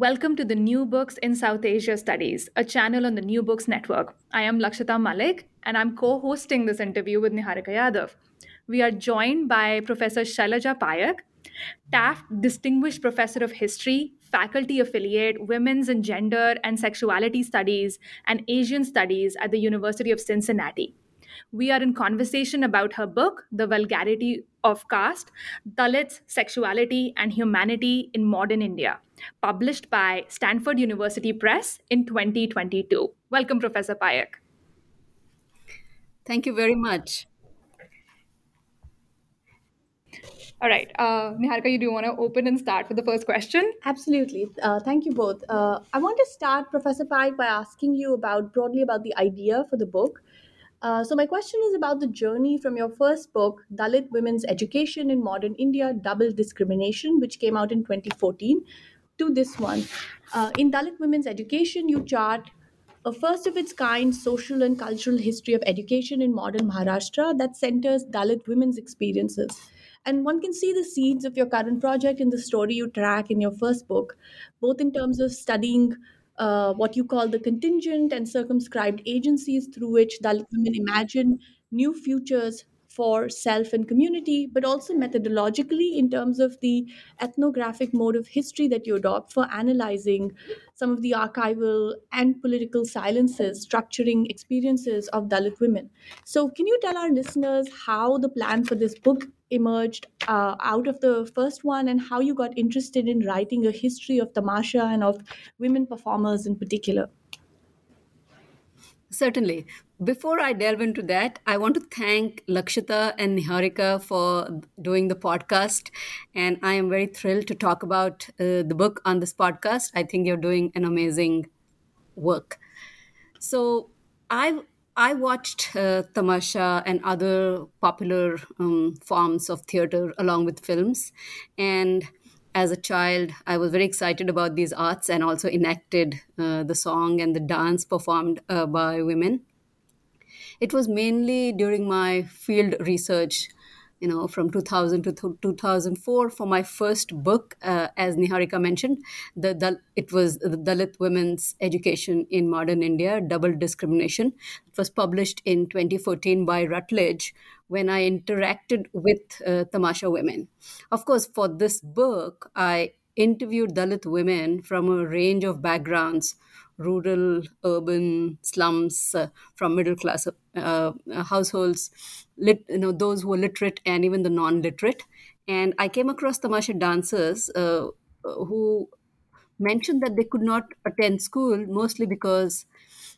Welcome to the New Books in South Asia Studies, a channel on the New Books Network. I am Lakshita Malik, and I'm co hosting this interview with Niharika Yadav. We are joined by Professor Shailaja Paik, Taft Distinguished Professor of History, Faculty Affiliate, Women's and Gender and Sexuality Studies, and Asian Studies at the University of Cincinnati. We are in conversation about her book, The Vulgarity of Caste Dalits, Sexuality, and Humanity in Modern India, published by Stanford University Press in 2022. Welcome, Professor Paik. Thank you very much. All right. Uh, Niharika, you do want to open and start with the first question? Absolutely. Uh, thank you both. Uh, I want to start, Professor Paik, by asking you about broadly about the idea for the book. Uh, so my question is about the journey from your first book, Dalit Women's Education in Modern India: Double Discrimination, which came out in 2014, to this one. Uh, in Dalit Women's Education, you chart a first of its kind social and cultural history of education in modern Maharashtra that centers Dalit women's experiences. And one can see the seeds of your current project in the story you track in your first book, both in terms of studying uh, what you call the contingent and circumscribed agencies through which Dalit women imagine new futures for self and community, but also methodologically in terms of the ethnographic mode of history that you adopt for analyzing some of the archival and political silences structuring experiences of Dalit women. So, can you tell our listeners how the plan for this book emerged uh, out of the first one and how you got interested in writing a history of tamasha and of women performers in particular? Certainly. Before I delve into that, I want to thank Lakshita and Niharika for doing the podcast. And I am very thrilled to talk about uh, the book on this podcast. I think you're doing an amazing work. So I I watched uh, Tamasha and other popular um, forms of theater along with films. And as a child, I was very excited about these arts and also enacted uh, the song and the dance performed uh, by women. It was mainly during my field research you know, from 2000 to th- 2004 for my first book, uh, as Niharika mentioned. The, the, it was the Dalit Women's Education in Modern India, Double Discrimination. It was published in 2014 by Routledge when I interacted with uh, Tamasha women. Of course, for this book, I interviewed Dalit women from a range of backgrounds rural, urban slums, uh, from middle class uh, households, lit, you know, those who are literate and even the non-literate. And I came across tamasha dancers uh, who mentioned that they could not attend school mostly because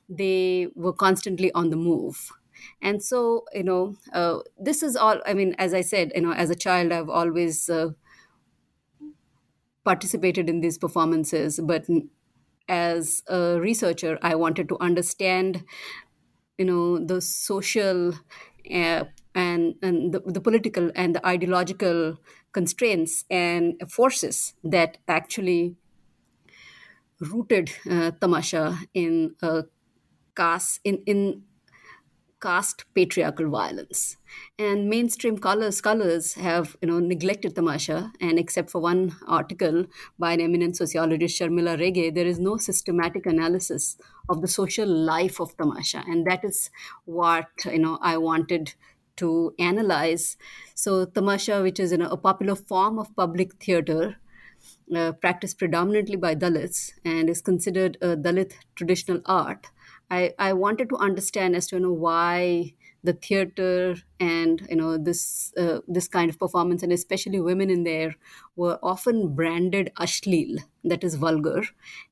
they were constantly on the move and so you know uh, this is all i mean as i said you know as a child i've always uh, participated in these performances but as a researcher, I wanted to understand, you know, the social uh, and, and the, the political and the ideological constraints and forces that actually rooted uh, tamasha in a caste in, in caste patriarchal violence. And mainstream colors scholars have you know neglected tamasha. And except for one article by an eminent sociologist sharmila rege there is no systematic analysis of the social life of tamasha. And that is what you know i wanted to analyze. So tamasha which is you know, a popular form of public theater uh, practiced predominantly by Dalits and is considered a Dalit traditional art. I, I wanted to understand as to you know why the theater and you know this uh, this kind of performance and especially women in there were often branded ashleel that is vulgar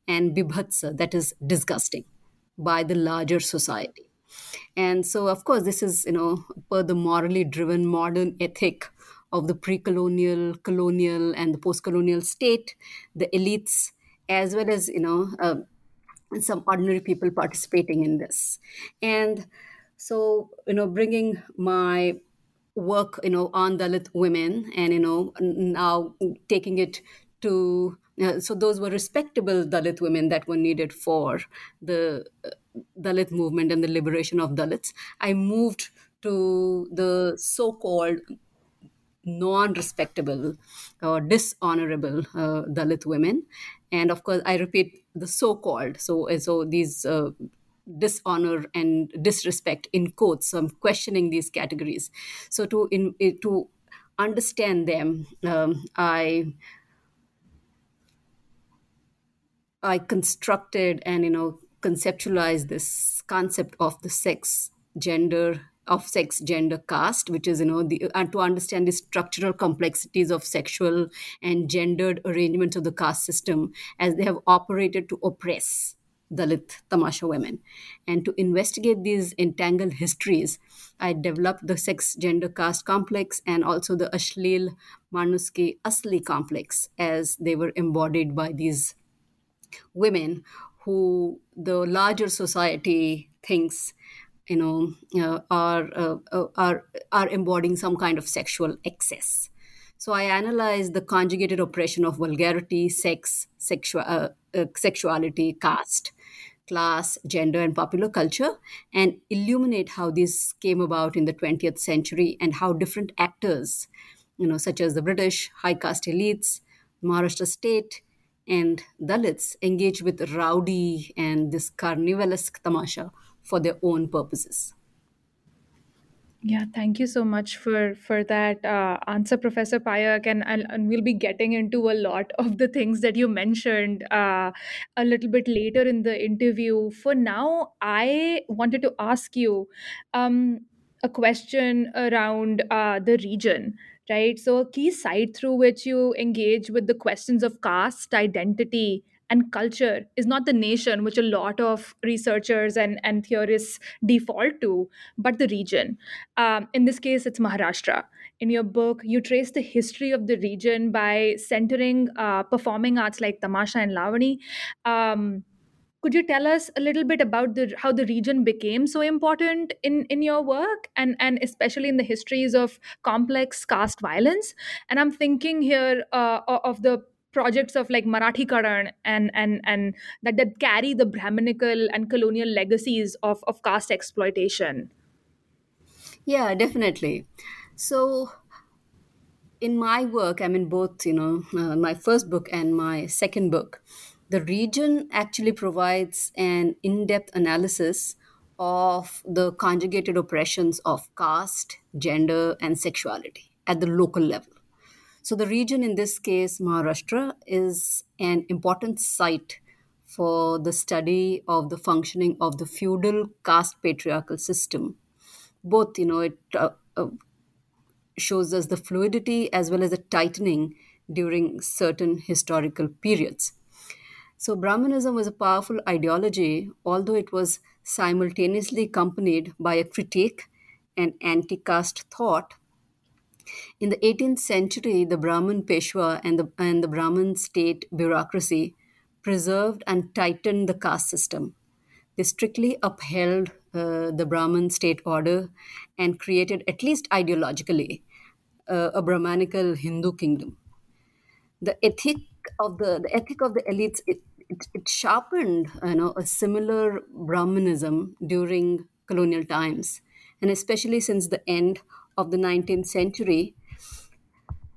and bibhatsa that is disgusting by the larger society. And so of course this is you know per the morally driven modern ethic of the pre-colonial, colonial, and the post-colonial state, the elites, as well as you know uh, some ordinary people participating in this, and so you know bringing my work you know on Dalit women, and you know now taking it to uh, so those were respectable Dalit women that were needed for the uh, Dalit movement and the liberation of Dalits. I moved to the so-called non-respectable or dishonorable uh, Dalit women, and of course, I repeat the so-called. So, so these uh, dishonor and disrespect in quotes. So I'm questioning these categories. So to in to understand them, um, I I constructed and you know conceptualized this concept of the sex, gender, of sex gender caste which is you know the, and to understand the structural complexities of sexual and gendered arrangements of the caste system as they have operated to oppress Dalit Tamasha women. And to investigate these entangled histories, I developed the sex gender caste complex and also the Ashleel Manuski Asli complex as they were embodied by these women who the larger society thinks you know uh, are, uh, uh, are are embodying some kind of sexual excess. So i analyze the conjugated oppression of vulgarity sex sexual uh, uh, sexuality caste class gender and popular culture and illuminate how this came about in the 20th century and how different actors you know such as the british high caste elites maharashtra state and dalits engage with rowdy and this carnivalesque tamasha for their own purposes. Yeah, thank you so much for for that uh, answer, Professor Paik, and, and and we'll be getting into a lot of the things that you mentioned uh, a little bit later in the interview. For now, I wanted to ask you um, a question around uh, the region right? So, a key site through which you engage with the questions of caste, identity, and culture is not the nation, which a lot of researchers and, and theorists default to, but the region. Um, in this case, it's Maharashtra. In your book, you trace the history of the region by centering uh, performing arts like Tamasha and Lavani. Um, could you tell us a little bit about the how the region became so important in in your work and and especially in the histories of complex caste violence and i'm thinking here uh, of the projects of like Marathi Karan and and and that that carry the Brahminical and colonial legacies of of caste exploitation. Yeah, definitely. So in my work, I mean both you know uh, my first book and my second book, the region actually provides an in-depth analysis of the conjugated oppressions of caste, gender, and sexuality at the local level. So, the region in this case, Maharashtra, is an important site for the study of the functioning of the feudal caste patriarchal system. Both, you know, it uh, uh, shows us the fluidity as well as the tightening during certain historical periods. So, Brahmanism was a powerful ideology, although it was simultaneously accompanied by a critique and anti caste thought in the 18th century, the Brahmin Peshwa and the, and the Brahmin state bureaucracy preserved and tightened the caste system. they strictly upheld uh, the Brahmin state order and created, at least ideologically, uh, a Brahmanical Hindu kingdom. The ethic of the, the ethic of the elites it, it, it sharpened you know a similar Brahmanism during colonial times, and especially since the end of the 19th century,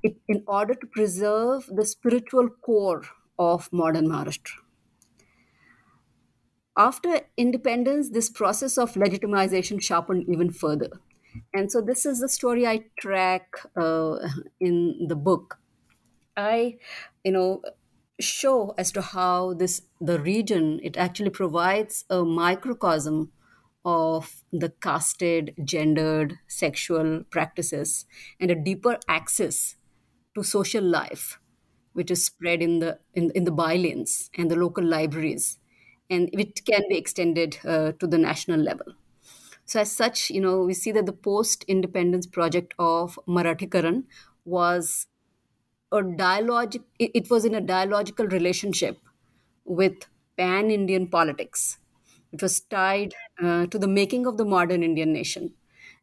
it, in order to preserve the spiritual core of modern Maharashtra. After independence, this process of legitimization sharpened even further. And so, this is the story I track uh, in the book. I, you know, show as to how this the region it actually provides a microcosm of the casted, gendered, sexual practices and a deeper access to social life, which is spread in the in, in the bylanes and the local libraries, and it can be extended uh, to the national level. So, as such, you know, we see that the post-independence project of Marathikaran was a dialogue. It, it was in a dialogical relationship with pan-Indian politics. It was tied uh, to the making of the modern Indian nation,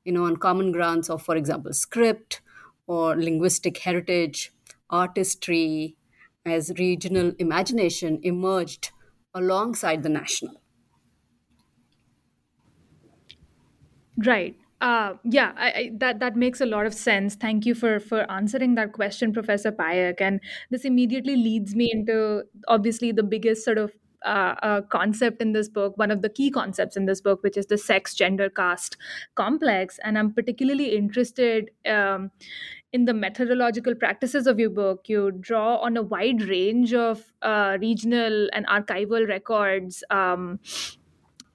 you know, on common grounds of, for example, script or linguistic heritage, artistry, as regional imagination emerged alongside the national. Right. Uh, yeah, I, I, that that makes a lot of sense. Thank you for for answering that question, Professor Paik. And this immediately leads me into obviously the biggest sort of uh, uh, concept in this book, one of the key concepts in this book, which is the sex, gender, caste complex. And I'm particularly interested um, in the methodological practices of your book. You draw on a wide range of uh, regional and archival records. Um,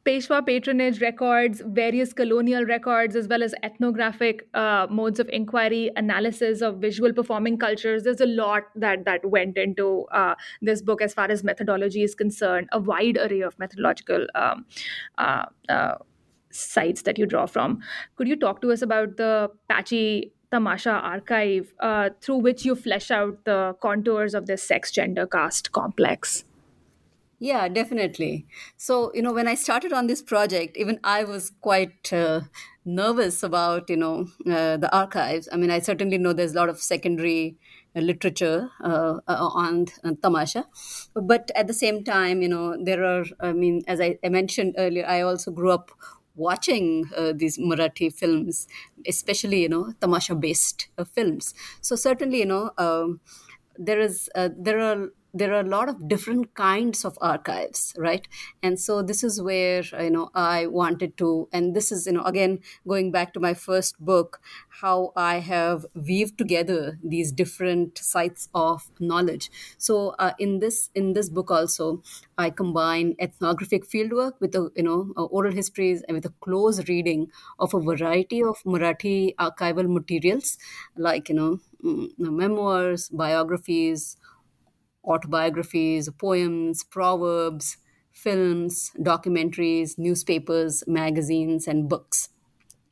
Peshwa patronage records, various colonial records, as well as ethnographic uh, modes of inquiry, analysis of visual performing cultures. There's a lot that that went into uh, this book as far as methodology is concerned. A wide array of methodological um, uh, uh sites that you draw from. Could you talk to us about the Patchy Tamasha archive uh, through which you flesh out the contours of this sex, gender, caste complex? Yeah, definitely. So, you know, when I started on this project, even I was quite uh, nervous about, you know, uh, the archives. I mean, I certainly know there's a lot of secondary uh, literature uh, uh, on Tamasha. But at the same time, you know, there are, I mean, as I, I mentioned earlier, I also grew up watching uh, these Marathi films, especially, you know, Tamasha based uh, films. So certainly, you know, um, there is, uh, there are there are a lot of different kinds of archives right? And so this is where you know i wanted to and this is you know again going back to my first book how i have weaved together these different sites of knowledge. So uh, in this in this book also i combine ethnographic fieldwork with a you know oral histories and with a close reading of a variety of marathi archival materials like you know mm, memoirs biographies autobiographies, poems, proverbs, films, documentaries, newspapers, magazines, and books.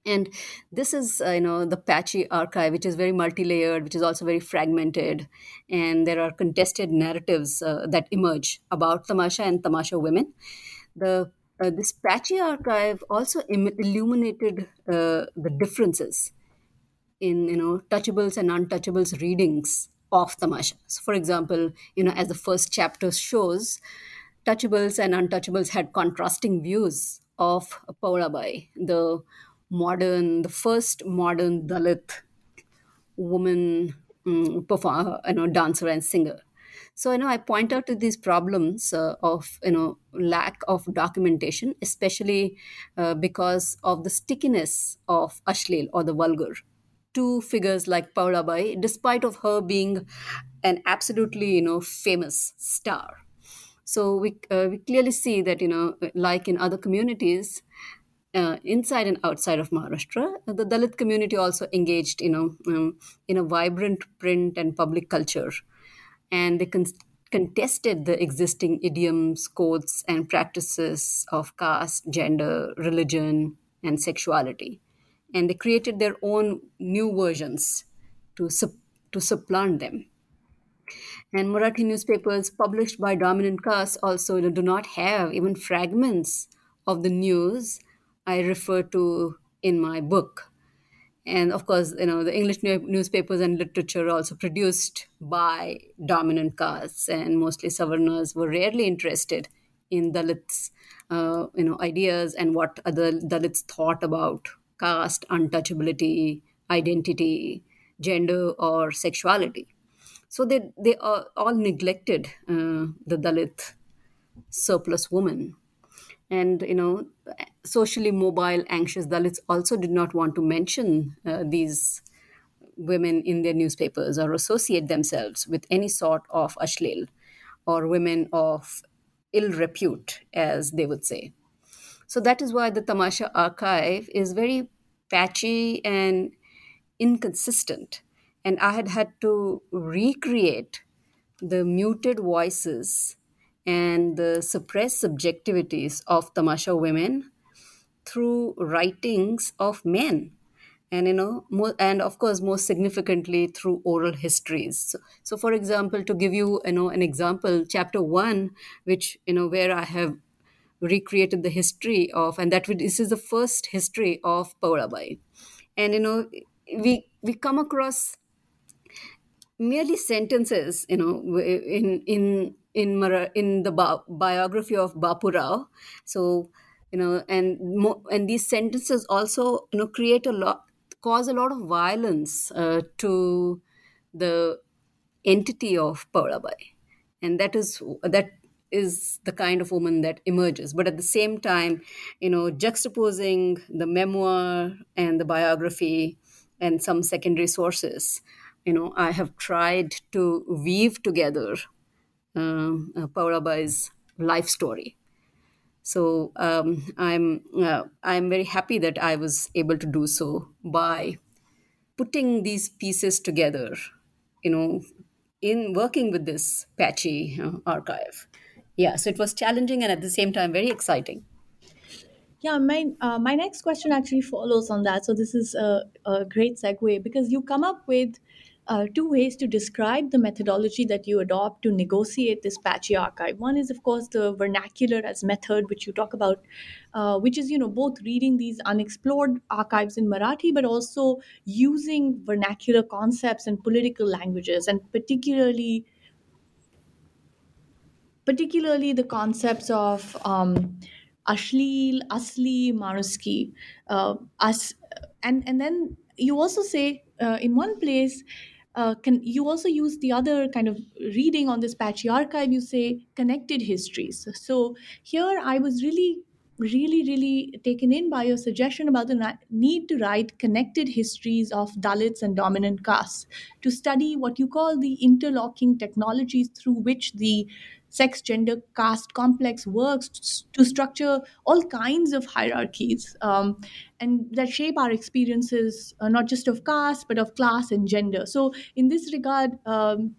And this is, uh, you know, the patchy archive, which is very multi-layered, which is also very fragmented, and there are contested narratives uh, that emerge about Tamasha and Tamasha women. The uh, this patchy archive also Im- illuminated uh, the differences in, you know, touchables and untouchables readings of tamasha. So for example, you know, as the first chapter shows, touchables and untouchables had contrasting views of Paulabai, the modern, the first modern Dalit woman um, performer, you know, dancer and singer. So, you know, I point out to these problems uh, of, you know, lack of documentation, especially uh, because of the stickiness of Ashleel or the vulgar two figures like Paula Bai, despite of her being an absolutely you know famous star. So we uh, we clearly see that you know like in other communities. Uh, inside and outside of Maharashtra, the Dalit community also engaged, you know, um, in a vibrant print and public culture, and they con- contested the existing idioms, codes, and practices of caste, gender, religion, and sexuality and they created their own new versions to, to supplant them. And Marathi newspapers published by dominant castes also do not have even fragments of the news I refer to in my book. And of course, you know, the English newspapers and literature also produced by dominant castes and mostly Savarnas were rarely interested in Dalits, uh, you know, ideas and what other Dalits thought about caste, untouchability, identity, gender, or sexuality. So they, they all neglected uh, the Dalit surplus woman. And, you know, socially mobile, anxious Dalits also did not want to mention uh, these women in their newspapers or associate themselves with any sort of ashlil or women of ill repute, as they would say. So that is why the Tamasha archive is very patchy and inconsistent. And I had had to recreate the muted voices and the suppressed subjectivities of Tamasha women through writings of men and you know mo- and of course most significantly through oral histories so, so for example to give you you know an example chapter 1 which you know where i have recreated the history of and that this is the first history of Paulabai. and you know we we come across merely sentences you know in in in Mara, in the bi- biography of Bapurao so you know and mo- and these sentences also you know create a lot cause a lot of violence uh, to the entity of Paulabai and that is that is the kind of woman that emerges. But at the same time you know juxtaposing the memoir and the biography and some secondary sources you know i have tried to weave together um, uh, life story. So um, i'm uh, i'm very happy that i was able to do so by putting these pieces together you know in working with this patchy uh, archive yeah so it was challenging and at the same time very exciting yeah my uh, my next question actually follows on that so this is a, a great segue because you come up with uh, two ways to describe the methodology that you adopt to negotiate this patchy archive. One is, of course, the vernacular as method, which you talk about, uh, which is, you know, both reading these unexplored archives in Marathi, but also using vernacular concepts and political languages, and particularly particularly the concepts of um, ashleel, asli, manuski, uh, as, and and then you also say uh, in one place. Uh, can you also use the other kind of reading on this patchy archive you say connected histories so here i was really really really taken in by your suggestion about the need to write connected histories of dalits and dominant castes to study what you call the interlocking technologies through which the sex, gender, caste complex works to structure all kinds of hierarchies um, and that shape our experiences, uh, not just of caste, but of class and gender. So, in this regard, um,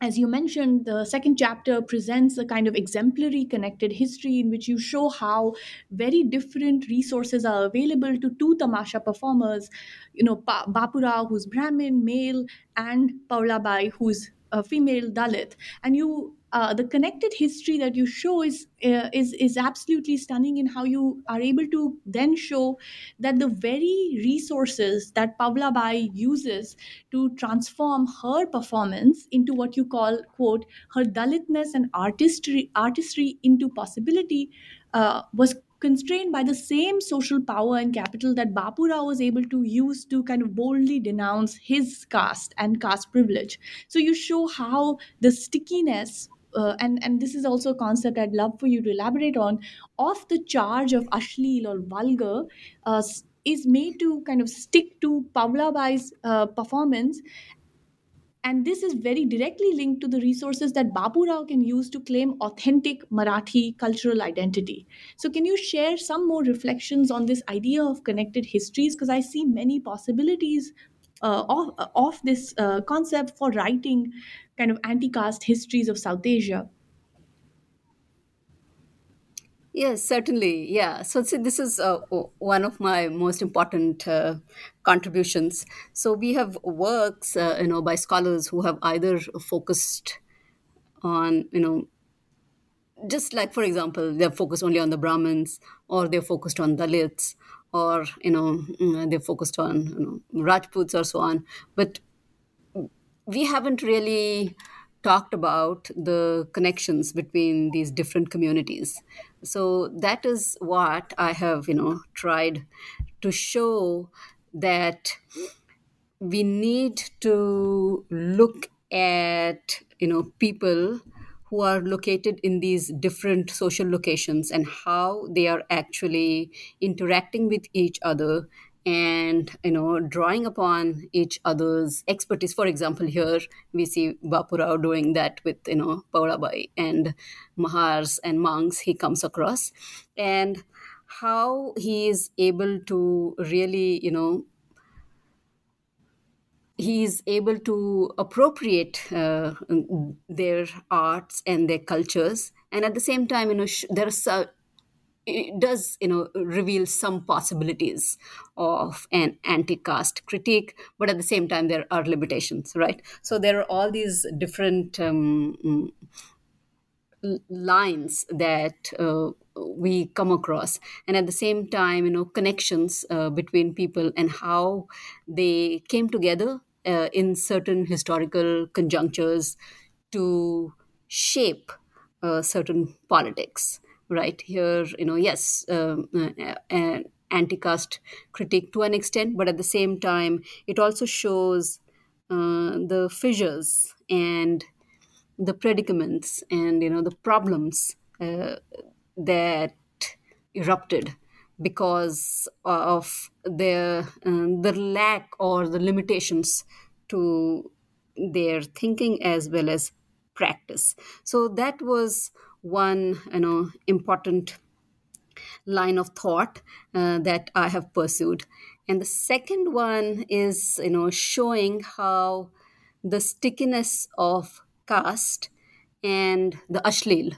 as you mentioned, the second chapter presents a kind of exemplary connected history in which you show how very different resources are available to two tamasha performers. You know, pa- Bapurao, who's Brahmin, male, and Paulabai, who's a female Dalit. And you uh, the connected history that you show is uh, is is absolutely stunning in how you are able to then show that the very resources that Pavla Bai uses to transform her performance into what you call quote her Dalitness and artistry artistry into possibility uh, was constrained by the same social power and capital that Bapurao was able to use to kind of boldly denounce his caste and caste privilege. So you show how the stickiness uh, and and this is also a concept I'd love for you to elaborate on of the charge of ashleel or vulgar uh, is made to kind of stick to Pavla Bai's uh, performance and this is very directly linked to the resources that Babu Rao can use to claim authentic Marathi cultural identity. So, can you share some more reflections on this idea of connected histories? Because I see many possibilities uh, of, of this uh, concept for writing kind of anti caste histories of South Asia. Yes, certainly. Yeah. So see, this is uh, one of my most important uh, contributions. So we have works, uh, you know, by scholars who have either focused on, you know, just like for example they're focused only on the brahmins or they're focused on dalits or you know mm, they're focused on you know, rajputs or so on but we haven't really talked about the connections between these different communities. So that is what i have you know tried to show that we need to look at you know people who are located in these different social locations and how they are actually interacting with each other and you know drawing upon each other's expertise. For example here we see bapurao doing that with you know paulabai and mahars and Mangs he comes across. And how he is able to really you know he is able to appropriate uh, their arts and their cultures. And at the same time you know sh- there are it does you know reveal some possibilities of an anti-caste critique but at the same time there are limitations right? So there are all these different um, mm, lines that uh, we come across. And at the same time you know connections uh, between people and how they came together uh, in certain historical conjunctures to shape uh, certain politics right here you know yes um, uh, uh, anti-caste critique to an extent but at the same time it also shows uh, the fissures and the predicaments and you know the problems uh, that erupted because of their uh, the lack or the limitations to their thinking as well as practice. So that was one you know important line of thought uh, that I have pursued. And the second one is you know showing how the stickiness of caste and the ashleel,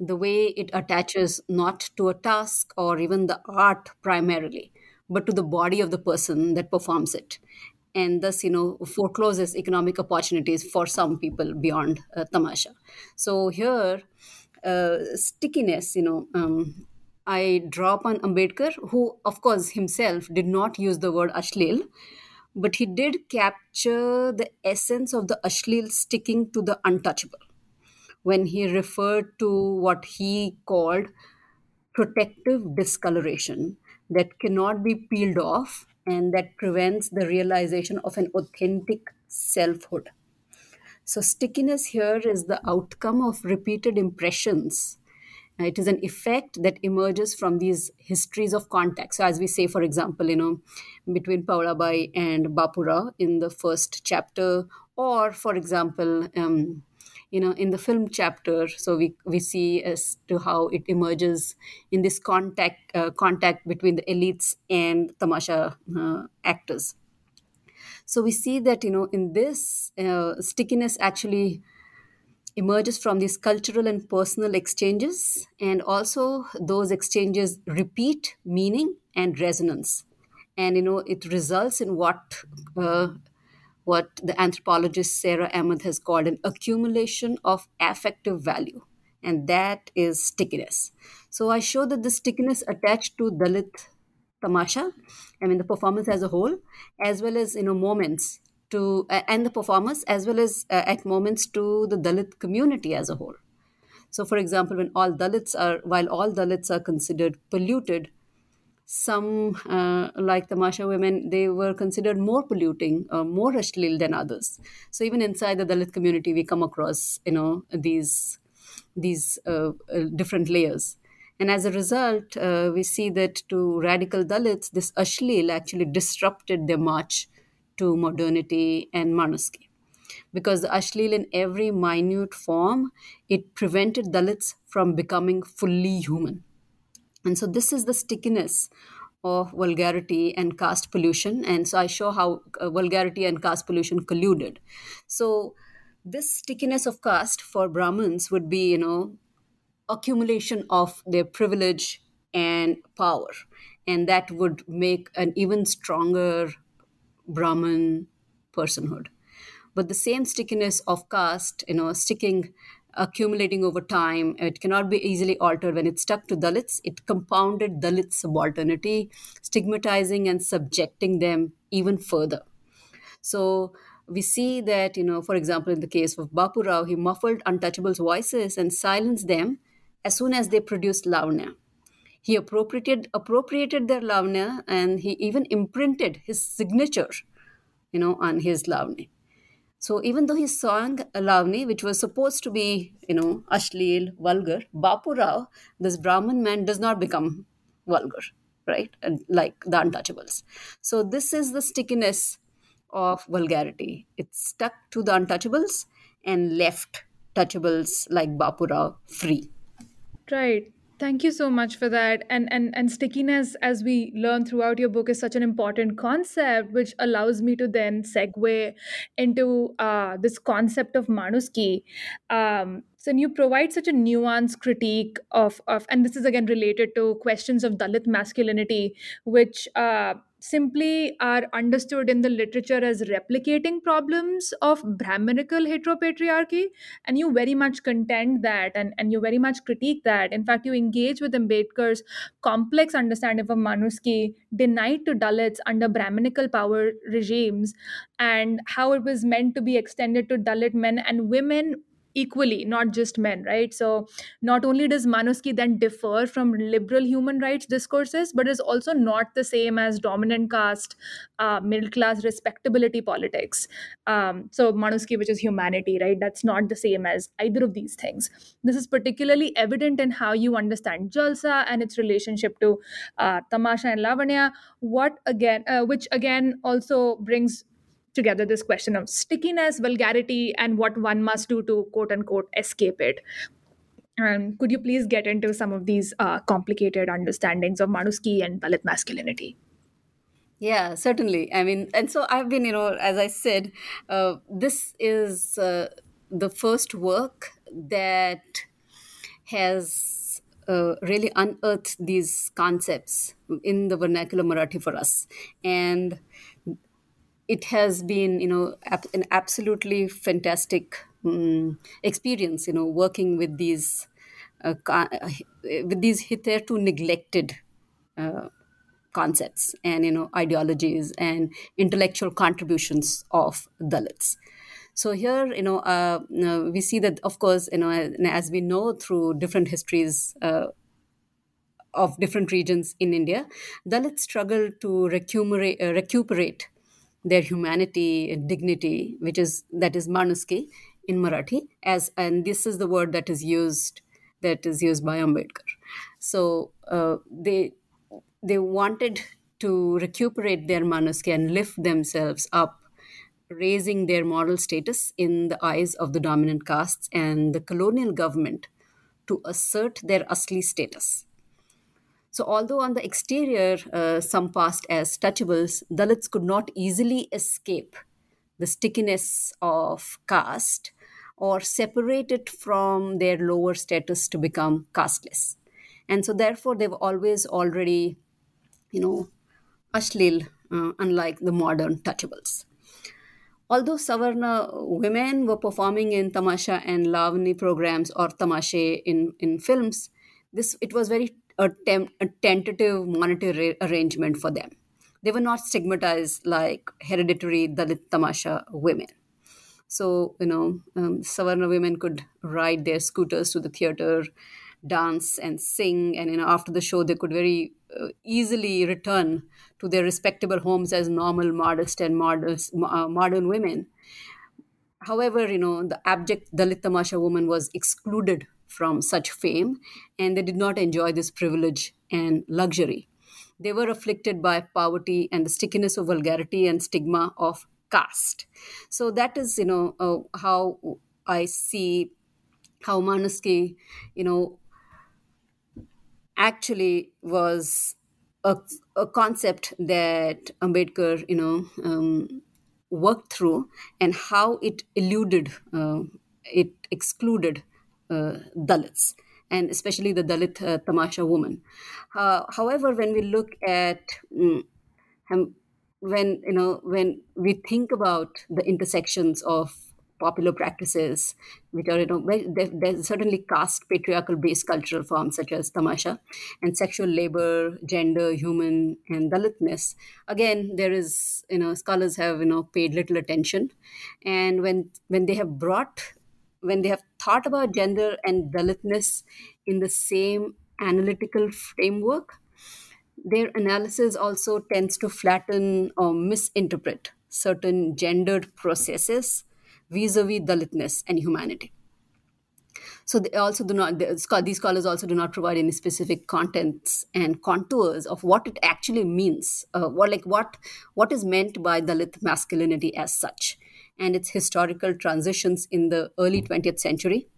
the way it attaches not to a task or even the art primarily, but to the body of the person that performs it. And thus, you know, forecloses economic opportunities for some people beyond uh, tamasha. So here, uh, stickiness, you know, um, I draw upon Ambedkar, who, of course, himself did not use the word ashleel, but he did capture the essence of the ashleel sticking to the untouchable when he referred to what he called protective discoloration that cannot be peeled off and that prevents the realization of an authentic selfhood. So, stickiness here is the outcome of repeated impressions. It is an effect that emerges from these histories of contact. So, as we say, for example, you know, between Paulabai and Bapurao in the first chapter, or for example, um, you know, in the film chapter, so we we see as to how it emerges in this contact uh, contact between the elites and tamasha uh, actors. So we see that, you know, in this, uh, stickiness actually emerges from these cultural and personal exchanges, and also those exchanges repeat meaning and resonance. And, you know, it results in what uh, what the anthropologist Sara Ahmed has called an accumulation of affective value, and that is stickiness. So I show that the stickiness attached to Dalit tamasha i mean the performance as a whole as well as you know moments to uh, and the performers as well as uh, at moments to the dalit community as a whole. So for example when all dalits are while all dalits are considered polluted some uh, like tamasha women they were considered more polluting uh, more ashleel than others. So even inside the dalit community we come across you know these these uh, uh different layers and as a result, uh, we see that to radical Dalits, this Ashleel actually disrupted their march to modernity and Manuski. Because the Ashleel, in every minute form, it prevented Dalits from becoming fully human. And so, this is the stickiness of vulgarity and caste pollution. And so, I show how uh, vulgarity and caste pollution colluded. So, this stickiness of caste for Brahmins would be, you know, accumulation of their privilege and power. And that would make an even stronger Brahmin personhood. But the same stickiness of caste, you know, sticking accumulating over time. It cannot be easily altered. When it stuck to Dalits, it compounded Dalit subalternity, stigmatizing and subjecting them even further. So we see that, you know, for example, in the case of Bapu Rao, he muffled untouchables' voices and silenced them as soon as they produced Lavanya. He appropriated appropriated their Lavanya and he even imprinted his signature, you know, on his Lavanya. So even though he sang Lavani, which was supposed to be, you know, ashleel, vulgar, Bapu Rao, this Brahmin man, does not become vulgar, right? And like the untouchables. So this is the stickiness of vulgarity. It stuck to the untouchables and left touchables like Bapu Rao free. Right. Thank you so much for that. And and and stickiness, as we learn throughout your book, is such an important concept, which allows me to then segue into uh, this concept of Manuski. Um, so you provide such a nuanced critique of, of and this is again related to questions of Dalit masculinity, which uh, simply are understood in the literature as replicating problems of Brahminical heteropatriarchy. And you very much contend that and, and you very much critique that. In fact, you engage with Ambedkar's complex understanding of Manuski denied to Dalits under Brahminical power regimes and how it was meant to be extended to Dalit men and women equally, not just men, right? So not only does Manuski then differ from liberal human rights discourses, but is also not the same as dominant caste, uh, middle class respectability politics. Um, so Manuski, which is humanity, right? That's not the same as either of these things. This is particularly evident in how you understand Jalsa and its relationship to uh, Tamasha and Lavanya. What again, uh, which again also brings together this question of stickiness, vulgarity, and what one must do to quote unquote escape it. And could you please get into some of these uh, complicated understandings of Manuski and Dalit masculinity? Yeah, certainly. I mean, and so I've been, you know, as I said, uh, this is uh, the first work that has uh, really unearthed these concepts in the vernacular Marathi for us. And it has been you know an absolutely fantastic um, experience you know working with these uh, uh, with these hitherto neglected uh, concepts and you know ideologies and intellectual contributions of dalits. So here you know uh, we see that of course you know as we know through different histories uh, of different regions in india dalits struggle to recuperate, uh, recuperate their humanity and dignity, which is that is Manuski in Marathi, as and this is the word that is used that is used by Ambedkar. So uh, they they wanted to recuperate their Manuski and lift themselves up, raising their moral status in the eyes of the dominant castes and the colonial government to assert their Asli status. So, although on the exterior uh, some passed as touchables, Dalits could not easily escape the stickiness of caste or separate it from their lower status to become casteless. And so, therefore, they've always already, you know, ashlil, uh, unlike the modern touchables. Although Savarna women were performing in tamasha and lavani programs or tamashe in, in films, this it was very a, tem- a tentative monetary arrangement for them. They were not stigmatized like hereditary Dalit Tamasha women. So, you know, um, Savarna women could ride their scooters to the theater, dance and sing, and, you know, after the show, they could very uh, easily return to their respectable homes as normal, modest, and modest, uh, modern women. However, you know, the abject Dalit Tamasha woman was excluded from such fame, and they did not enjoy this privilege and luxury. They were afflicted by poverty and the stickiness of vulgarity and stigma of caste. So that is, you know, uh, how I see how Manuski, you know, actually was a, a concept that Ambedkar, you know, um, worked through and how it eluded, uh, it excluded Dalits, and especially the Dalit uh, Tamasha woman. Uh, however, when we look at um, when you know when we think about the intersections of popular practices, which are, you know, there's certainly caste patriarchal based cultural forms such as tamasha and sexual labor, gender, human, and Dalitness. Again, there is, you know, scholars have, you know, paid little attention. And when when they have brought, when they have thought about gender and Dalitness in the same analytical framework, their analysis also tends to flatten or misinterpret certain gendered processes vis-a-vis Dalitness and humanity. So they also do not. These scholars also do not provide any specific contents and contours of what it actually means. Uh, what like what what is meant by Dalit masculinity as such, and its historical transitions in the early 20th century.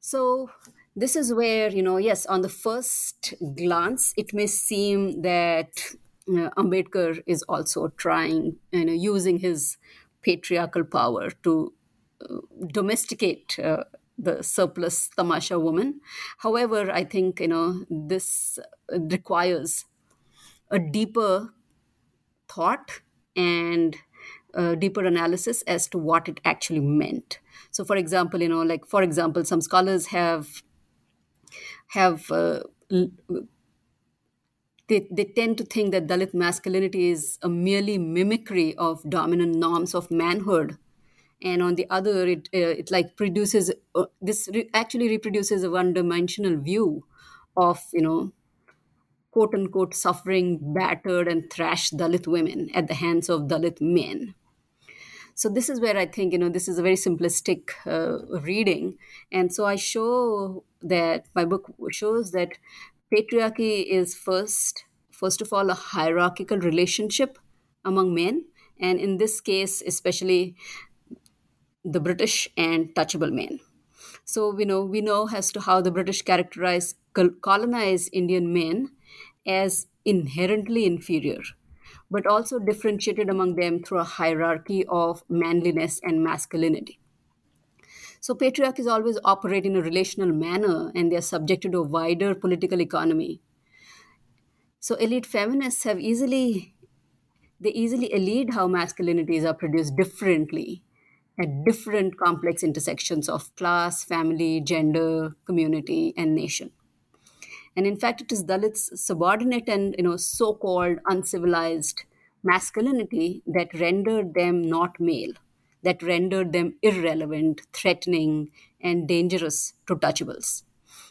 So this is where you know yes on the first glance it may seem that uh, ambedkar is also trying you know using his patriarchal power to uh, domesticate uh, the surplus tamasha woman however i think you know this requires a deeper thought and a deeper analysis as to what it actually meant so for example you know like for example some scholars have have uh, they, they tend to think that Dalit masculinity is a merely mimicry of dominant norms of manhood. And on the other, it, uh, it like produces, uh, this re- actually reproduces a one dimensional view of, you know, quote unquote suffering, battered, and thrashed Dalit women at the hands of Dalit men. So this is where I think you know this is a very simplistic uh, reading, and so I show that my book shows that patriarchy is first first of all a hierarchical relationship among men, and in this case especially the British and touchable men. So we know we know as to how the British characterize colonized Indian men as inherently inferior but also differentiated among them through a hierarchy of manliness and masculinity. So patriarchies always operate in a relational manner and they are subjected to a wider political economy. So elite feminists have easily they easily elide how masculinities are produced differently at different complex intersections of class, family, gender, community, and nation. And in fact, it is Dalits' subordinate and you know so-called uncivilized masculinity that rendered them not male, that rendered them irrelevant, threatening, and dangerous to touchables.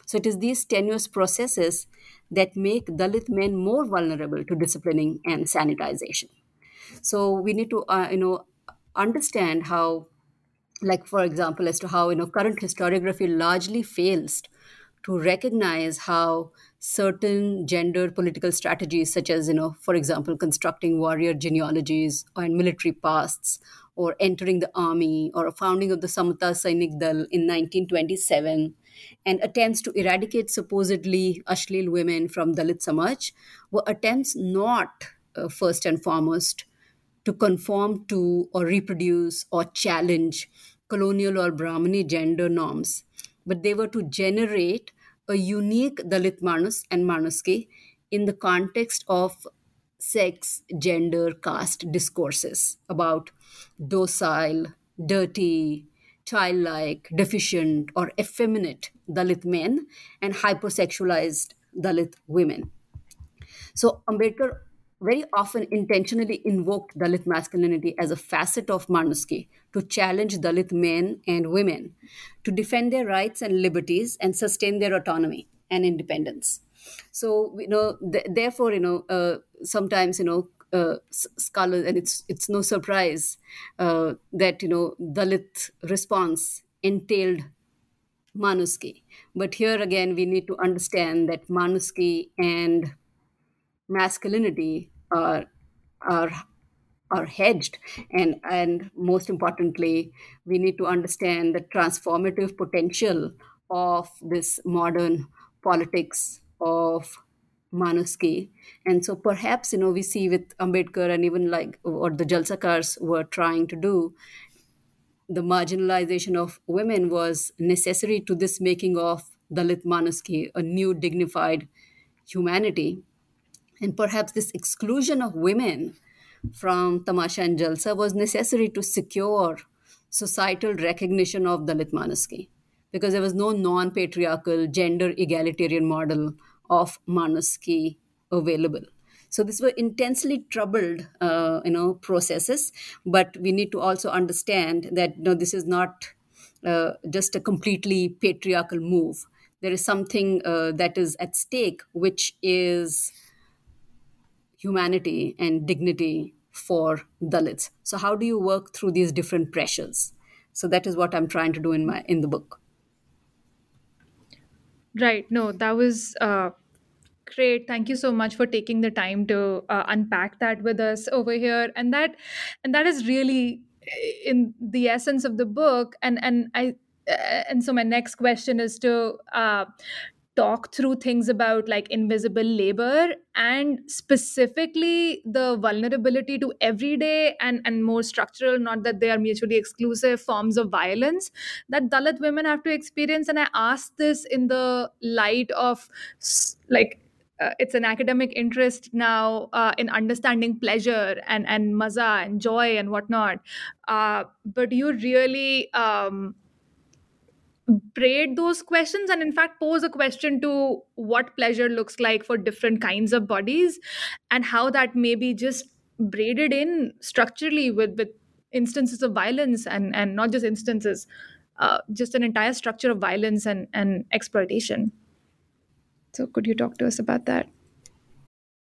So it is these tenuous processes that make Dalit men more vulnerable to disciplining and sanitization. So we need to, uh, you know, understand how, like for example, as to how you know current historiography largely fails to recognize how certain gender political strategies such as you know for example constructing warrior genealogies and military pasts or entering the army or a founding of the Samata Sainik Dal in 1927 and attempts to eradicate supposedly Ashleel women from Dalit Samaj were attempts not uh, first and foremost to conform to or reproduce or challenge colonial or Brahmini gender norms but they were to generate a unique Dalit Manus and Manuski in the context of sex, gender, caste discourses about docile, dirty, childlike, deficient, or effeminate Dalit men and hypersexualized Dalit women. So Ambedkar very often intentionally invoked Dalit masculinity as a facet of Manuski to challenge Dalit men and women to defend their rights and liberties and sustain their autonomy and independence. So, you know, th- therefore, you know, uh, sometimes, you know, uh, scholars, and it's it's no surprise uh, that you know Dalit response entailed Manuski. But here again, we need to understand that Manuski and masculinity are are are hedged and and most importantly we need to understand the transformative potential of this modern politics of Manuski. And so perhaps, you know, we see with Ambedkar and even like what the Jalsakars were trying to do, the marginalization of women was necessary to this making of Dalit Manuski, a new dignified humanity. And perhaps this exclusion of women from Tamasha and Jalsa was necessary to secure societal recognition of Dalit Manuski because there was no non patriarchal, gender egalitarian model of Manuski available. So these were intensely troubled, uh, you know, processes. But we need to also understand that you know, this is not uh, just a completely patriarchal move. There is something uh, that is at stake, which is humanity and dignity for Dalits. So how do you work through these different pressures? So that is what I'm trying to do in my in the book. Right. No, that was uh, great. Thank you so much for taking the time to uh, unpack that with us over here. And that, and that is really eh, in the essence of the book. And and I, uh, and so my next question is to uh, talk through things about like invisible labor and specifically the vulnerability to everyday and and more structural not that they are mutually exclusive forms of violence that dalit women have to experience. And i ask this in the light of like uh, it's an academic interest now uh, in understanding pleasure and and maza and joy and whatnot. Uh, but you really um, braid those questions and in fact pose a question to what pleasure looks like for different kinds of bodies and how that may be just braided in structurally with with instances of violence and and not just instances uh, just an entire structure of violence and and exploitation so could you talk to us about that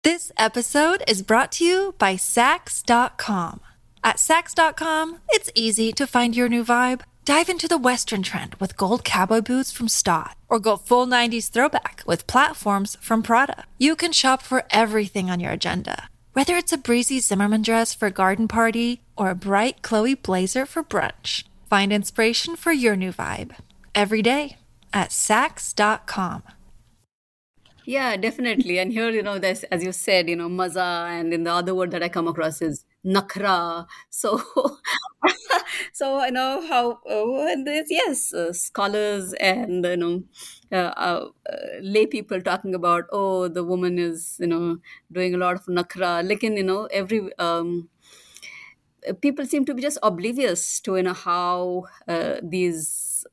this episode is brought to you by Saks.com. At Saks.com, it's easy to find your new vibe. Dive into the Western trend with gold cowboy boots from Staud, or go full 90s throwback with platforms from Prada. You can shop for everything on your agenda, whether it's a breezy Zimmermann dress for a garden party or a bright Chloe blazer for brunch. Find inspiration for your new vibe every day at Saks.com. Yeah, definitely. And here, you know, there's, as you said, you know, maza, and then the other word that I come across is nakra. So, so I know how uh, there's yes, uh, scholars and you know, uh, uh, lay people talking about oh, the woman is you know doing a lot of nakra. Like in you know every. Um, people seem to be just oblivious to you know how uh, these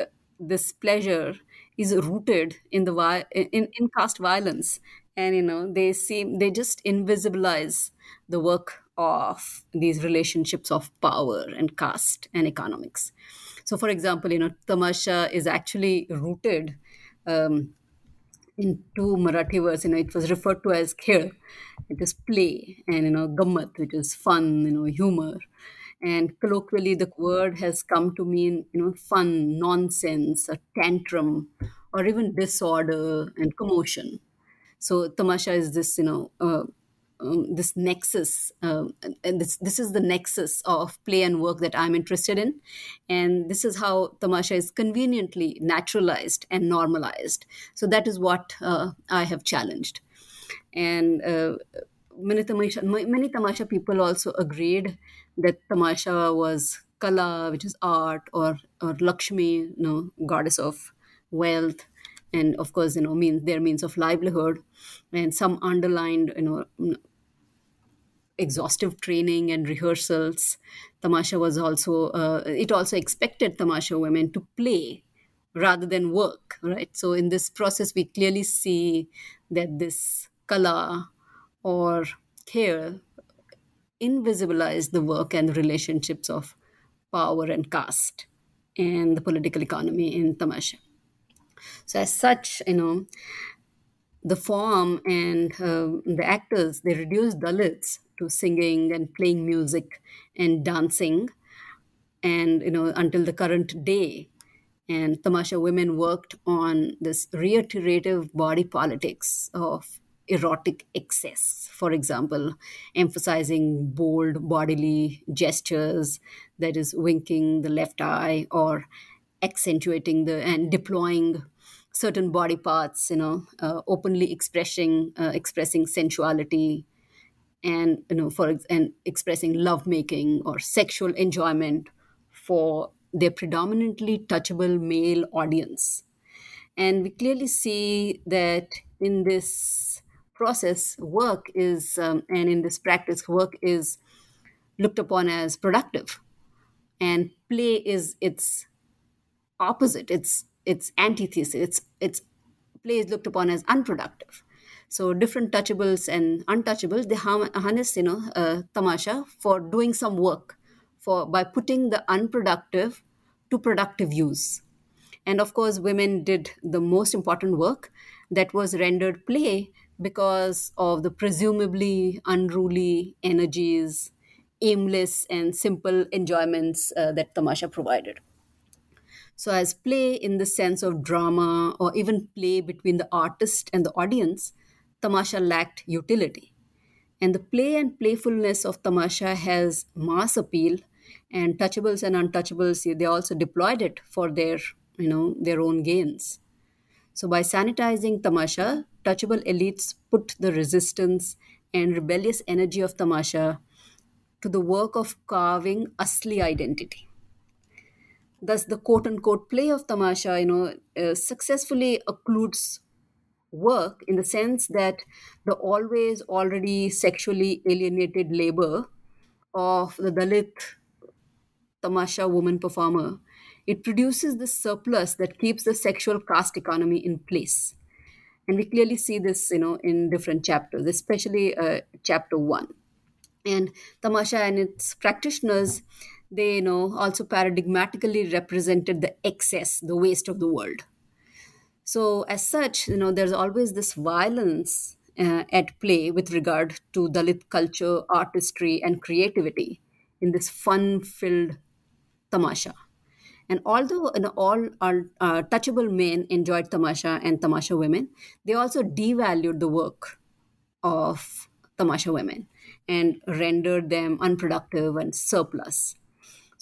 uh, this pleasure is rooted in the vi- in, in caste violence and you know they seem they just invisibilize the work of these relationships of power and caste and economics. So for example you know tamasha is actually rooted um, in two marathi words. You know it was referred to as khel it is play and you know gammat which is fun you know humor. And colloquially the word has come to mean you know fun nonsense a tantrum or even disorder and commotion. So tamasha is this you know uh, um, this nexus and this this is the nexus of play and work that i'm interested in. And this is how tamasha is conveniently naturalized and normalized. So that is what uh, i have challenged. And uh, many tamasha many tamasha people also agreed that tamasha was kala, which is art, or or Lakshmi, you know, goddess of wealth, and of course, you know, means their means of livelihood, and some underlined, you know, exhaustive training and rehearsals. Tamasha was also uh, it also expected Tamasha women to play rather than work, right? So in this process, we clearly see that this kala or care invisibilize the work and the relationships of power and caste and the political economy in Tamasha. So, as such, you know, the form and uh, the actors they reduced Dalits to singing and playing music and dancing, and you know until the current day. And Tamasha women worked on this reiterative body politics of erotic excess, for example, emphasizing bold bodily gestures, that is, winking the left eye or accentuating the and deploying certain body parts, you know, uh, openly expressing uh, expressing sensuality, and you know, for and expressing lovemaking or sexual enjoyment for their predominantly touchable male audience. And we clearly see that in this process, work is, um, and in this practice, work is looked upon as productive. and play is its opposite. It's its antithesis. It's it's play is looked upon as unproductive. So different touchables and untouchables they harness you know uh, tamasha for doing some work for by putting the unproductive to productive use. And of course, women did the most important work that was rendered play because of the presumably unruly energies, aimless and simple enjoyments uh, that tamasha provided. So, as play in the sense of drama or even play between the artist and the audience, tamasha lacked utility. And the play and playfulness of tamasha has mass appeal, and touchables and untouchables they also deployed it for their you know their own gains. So, by sanitizing tamasha, touchable elites put the resistance and rebellious energy of tamasha to the work of carving asli identity. Thus, the quote unquote play of tamasha, you know, uh, successfully occludes work in the sense that the always already sexually alienated labor of the Dalit tamasha woman performer it produces this surplus that keeps the sexual caste economy in place. And we clearly see this, you know, in different chapters, especially uh, chapter one. And Tamasha and its practitioners, they, you know, also paradigmatically represented the excess, the waste of the world. So, as such, you know, there's always this violence uh, at play with regard to Dalit culture, artistry, and creativity in this fun filled tamasha. And although you know, all our uh, touchable men enjoyed tamasha and tamasha women, they also devalued the work of tamasha women and rendered them unproductive and surplus.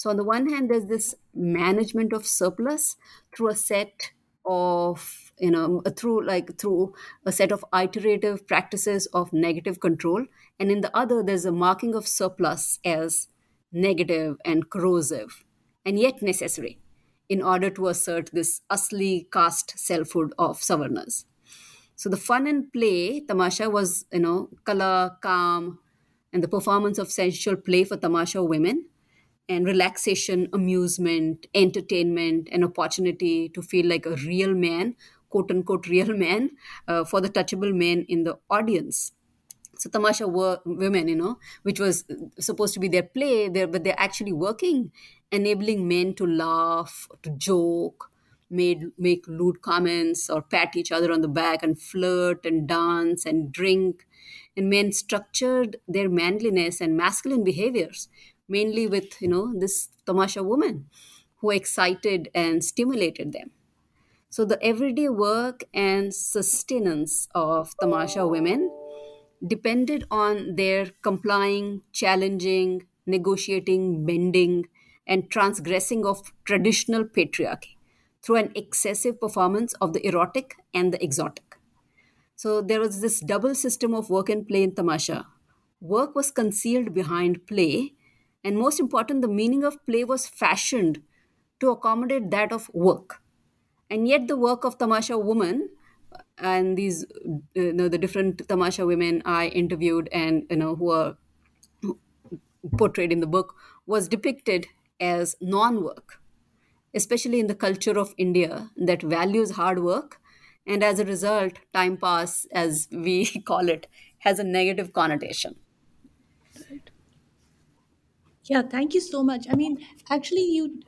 So, on the one hand, there's this management of surplus through a set of you know through like through a set of iterative practices of negative control and in the other there's a marking of surplus as negative and corrosive and yet necessary in order to assert this asli caste selfhood of Savarnas. So the fun and play, Tamasha was, you know, color calm, and the performance of sensual play for Tamasha women, and relaxation, amusement, entertainment, and opportunity to feel like a real man, quote unquote, real man, uh, for the touchable men in the audience. So Tamasha were women, you know, which was supposed to be their play, there, but they're actually working, enabling men to laugh, to joke, made make lewd comments or pat each other on the back and flirt and dance and drink. And men structured their manliness and masculine behaviors mainly with, you know, this Tamasha woman who excited and stimulated them. So the everyday work and sustenance of Tamasha women depended on their complying, challenging, negotiating, bending, and transgressing of traditional patriarchy through an excessive performance of the erotic and the exotic. So there was this double system of work and play in Tamasha. Work was concealed behind play, and most important, the meaning of play was fashioned to accommodate that of work. And yet, the work of Tamasha woman and these uh, you know the different tamasha women i interviewed and you know who are portrayed in the book was depicted as non-work especially in the culture of india that values hard work and as a result time pass as we call it has a negative connotation. Yeah thank you so much. I mean actually you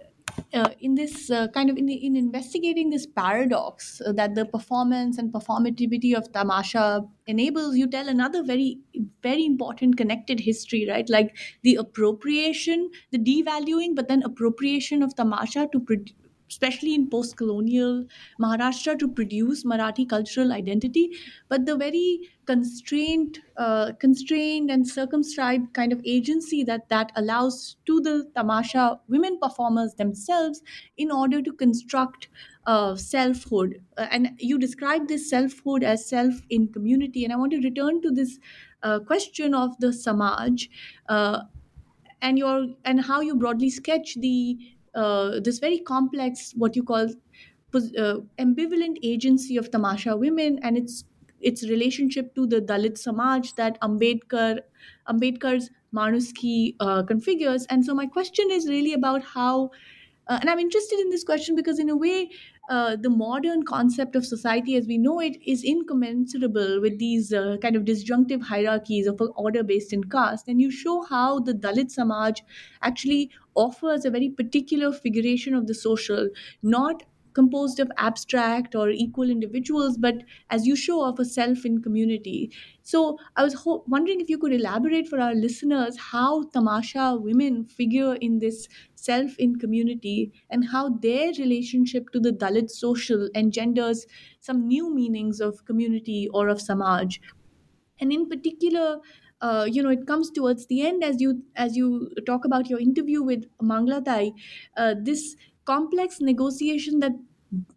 uh, in this uh, kind of in, in investigating this paradox uh, that the performance and performativity of tamasha enables you tell another very very important connected history right? Like the appropriation the devaluing but then appropriation of tamasha to produce especially in post colonial Maharashtra, to produce Marathi cultural identity. But the very constrained, uh, constrained and circumscribed kind of agency that that allows to the tamasha women performers themselves in order to construct uh, selfhood. Uh, and you describe this selfhood as self in community. And I want to return to this uh, question of the samaj uh, and your and how you broadly sketch the uh, this very complex, what you call uh, ambivalent agency of Tamasha women and its its relationship to the Dalit Samaj that Ambedkar Ambedkar's Manuski uh, configures. And so my question is really about how, uh, and I'm interested in this question because in a way, uh, the modern concept of society as we know it is incommensurable with these uh, kind of disjunctive hierarchies of an order based in caste. And you show how the Dalit Samaj actually offers a very particular figuration of the social, not composed of abstract or equal individuals, but as you show, of a self in community. So I was ho- wondering if you could elaborate for our listeners how Tamasha women figure in this self in community and how their relationship to the Dalit social engenders some new meanings of community or of Samaj. And in particular, uh, you know, it comes towards the end as you as you talk about your interview with Manglatai, uh, this complex negotiation that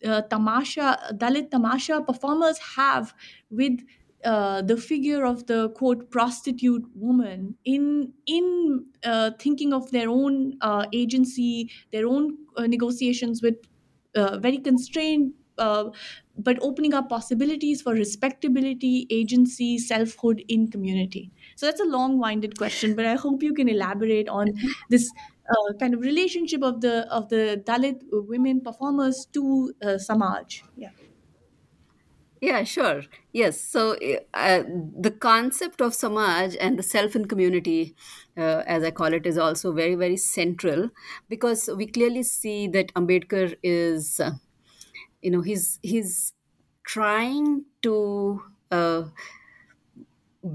uh, tamasha dalit tamasha performers have with uh, the figure of the quote prostitute woman in in uh, thinking of their own uh, agency their own uh, negotiations with uh, very constrained but opening up possibilities for respectability agency selfhood in community. So that's a long-winded question but i hope you can elaborate on this uh, kind of relationship of the of the Dalit women performers to uh, Samaj. Yeah. Yeah, sure. Yes. So uh, the concept of Samaj and the self in community, uh, as I call it, is also very, very central because we clearly see that Ambedkar is, uh, you know, he's he's trying to uh,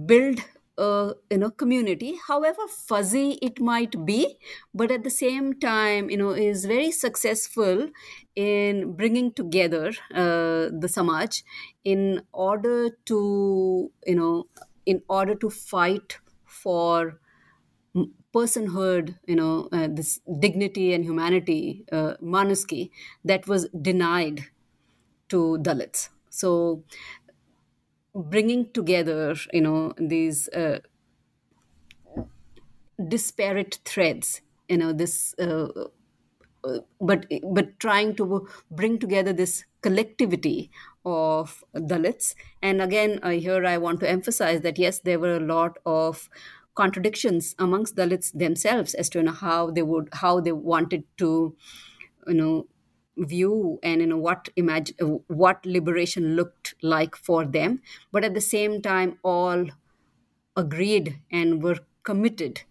build uh, you know community. However fuzzy it might be but at the same time you know is very successful in bringing together uh, the samaj in order to you know in order to fight for personhood you know uh, this dignity and humanity uh, manuski that was denied to dalits. So bringing together you know these uh, disparate threads you know this uh, uh, but but trying to bring together this collectivity of dalits and again uh, here i want to emphasize that yes there were a lot of contradictions amongst dalits themselves as to you know, how they would how they wanted to you know view and you know what imagine what liberation looked like for them but at the same time all agreed and were committed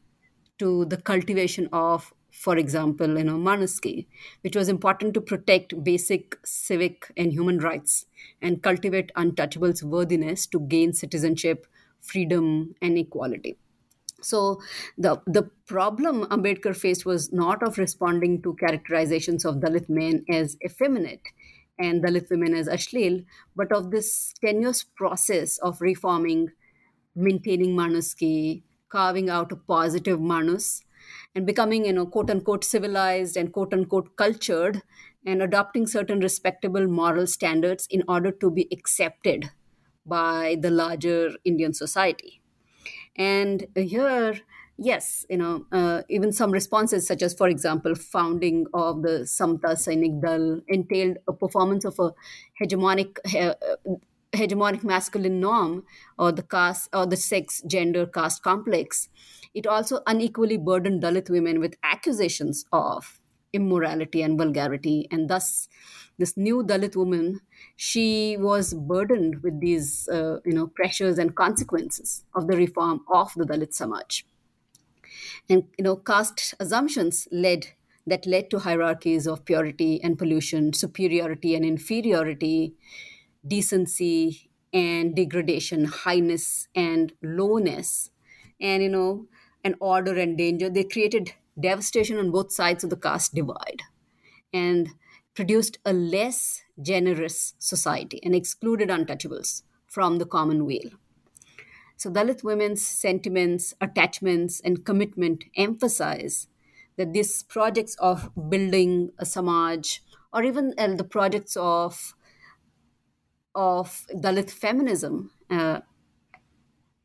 to the cultivation of for example you know manuski which was important to protect basic civic and human rights and cultivate untouchables worthiness to gain citizenship freedom and equality so the the problem Ambedkar faced was not of responding to characterizations of Dalit men as effeminate and Dalit women as ashleel, but of this tenuous process of reforming, maintaining manuski, carving out a positive manus, and becoming, you know, quote unquote civilized and quote unquote cultured, and adopting certain respectable moral standards in order to be accepted by the larger Indian society. And here, yes, you know, uh, even some responses, such as, for example, founding of the Samta Sainik Dal entailed a performance of a hegemonic. Uh, hegemonic masculine norm or the caste or the sex gender caste complex it also unequally burdened dalit women with accusations of immorality and vulgarity and thus this new dalit woman she was burdened with these uh, you know pressures and consequences of the reform of the dalit samaj. And you know caste assumptions led that led to hierarchies of purity and pollution superiority and inferiority decency and degradation highness and lowness. And you know and order and danger they created devastation on both sides of the caste divide. And produced a less generous society and excluded untouchables from the common commonweal. So, Dalit women's sentiments, attachments, and commitment emphasize that these projects of building a Samaj or even uh, the projects of, of Dalit feminism uh,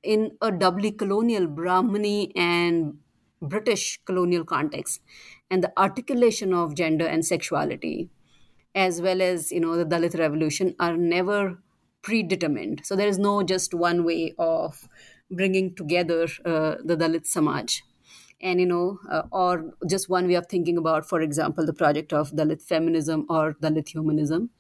in a doubly colonial Brahmani and British colonial context and the articulation of gender and sexuality as well as you know the Dalit revolution are never predetermined. So there is no just one way of bringing together uh, the Dalit Samaj. And, you know, uh, or just one way of thinking about, for example, the project of Dalit feminism or Dalit humanism.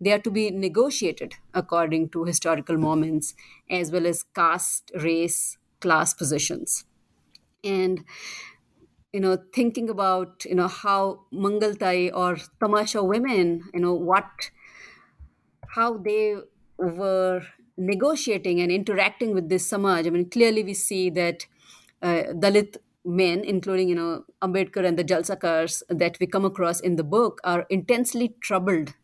They are to be negotiated according to historical moments as well as caste, race, class positions. And you know thinking about you know how mangaltai or tamasha women you know what how they were negotiating and interacting with this samaj. I mean clearly we see that uh, dalit men including you know ambedkar and the jalsakars that we come across in the book are intensely troubled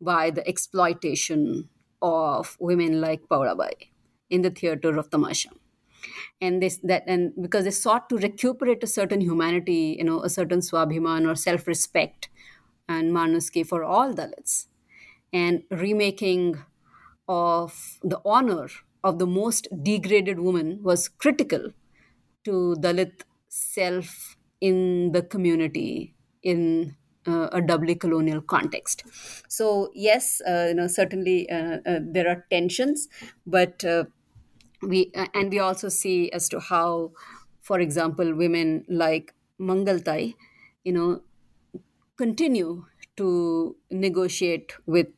by the exploitation of women like paurabai in the theater of tamasha and this that and because they sought to recuperate a certain humanity you know a certain swabhiman or self-respect and manuski for all dalits and remaking of the honor of the most degraded woman was critical to dalit self in the community in uh, a doubly colonial context. So yes, uh, you know certainly uh, uh there are tensions, but uh, we and we also see as to how for example women like mangaltai you know continue to negotiate with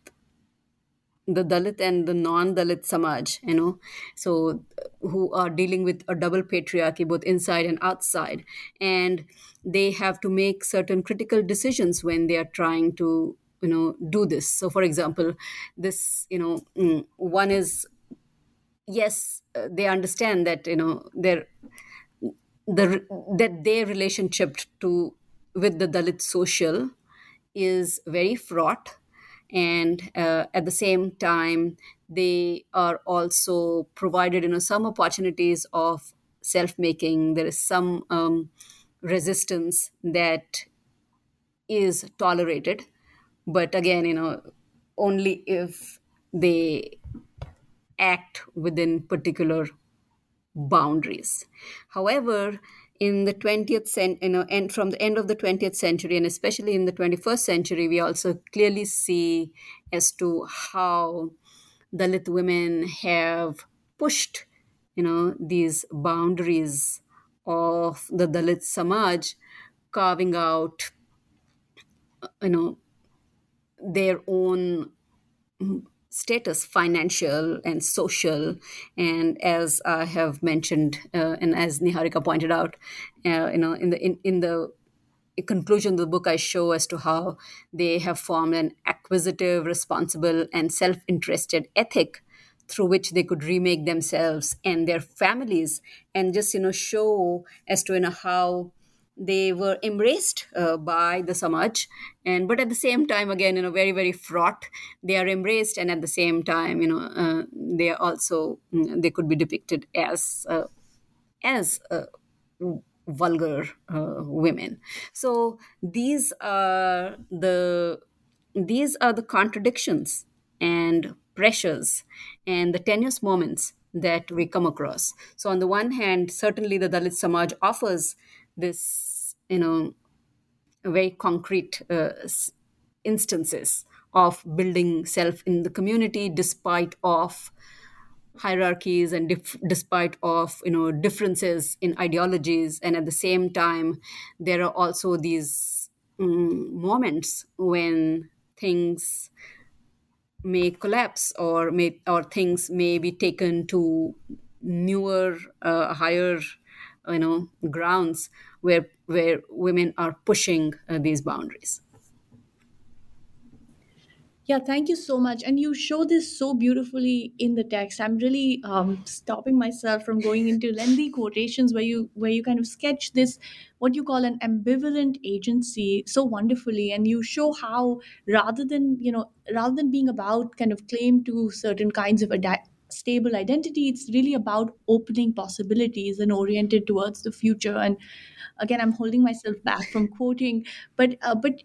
the dalit and the non-dalit samaj you know. So who are dealing with a double patriarchy both inside and outside. And they have to make certain critical decisions when they are trying to you know do this. So for example this you know mm, one is yes uh, they understand that you know their the that their relationship to with the dalit social is very fraught. And uh, at the same time they are also provided you know some opportunities of self making there is some um, resistance that is tolerated. But again you know only if they act within particular boundaries. However, in the 20th century, you know, and from the end of the 20th century, and especially in the 21st century, we also clearly see as to how Dalit women have pushed, you know, these boundaries of the Dalit Samaj, carving out, you know, their own status, financial and social. And as I have mentioned, uh, and as Niharika pointed out, uh, you know, in the in, in the conclusion of the book, I show as to how they have formed an acquisitive, responsible, and self-interested ethic through which they could remake themselves and their families, and just you know show as to you know how they were embraced uh, by the samaj. And but at the same time again you know very very fraught they are embraced and at the same time you know uh, they are also mm, they could be depicted as uh, as uh, vulgar uh, women. So these are the these are the contradictions and pressures and the tenuous moments that we come across. So on the one hand certainly the dalit samaj offers this you know very concrete uh, instances of building self in the community despite of hierarchies and dif- despite of you know differences in ideologies. And at the same time there are also these um, moments when things may collapse or may or things may be taken to newer uh, higher you know grounds where where women are pushing uh, these boundaries yeah, thank you so much. And you show this so beautifully in the text. I'm really um, stopping myself from going into lengthy quotations where you where you kind of sketch this what you call an ambivalent agency so wonderfully, and you show how rather than you know rather than being about kind of claim to certain kinds of adi- stable identity, it's really about opening possibilities and oriented towards the future. And again i'm holding myself back from quoting but uh, but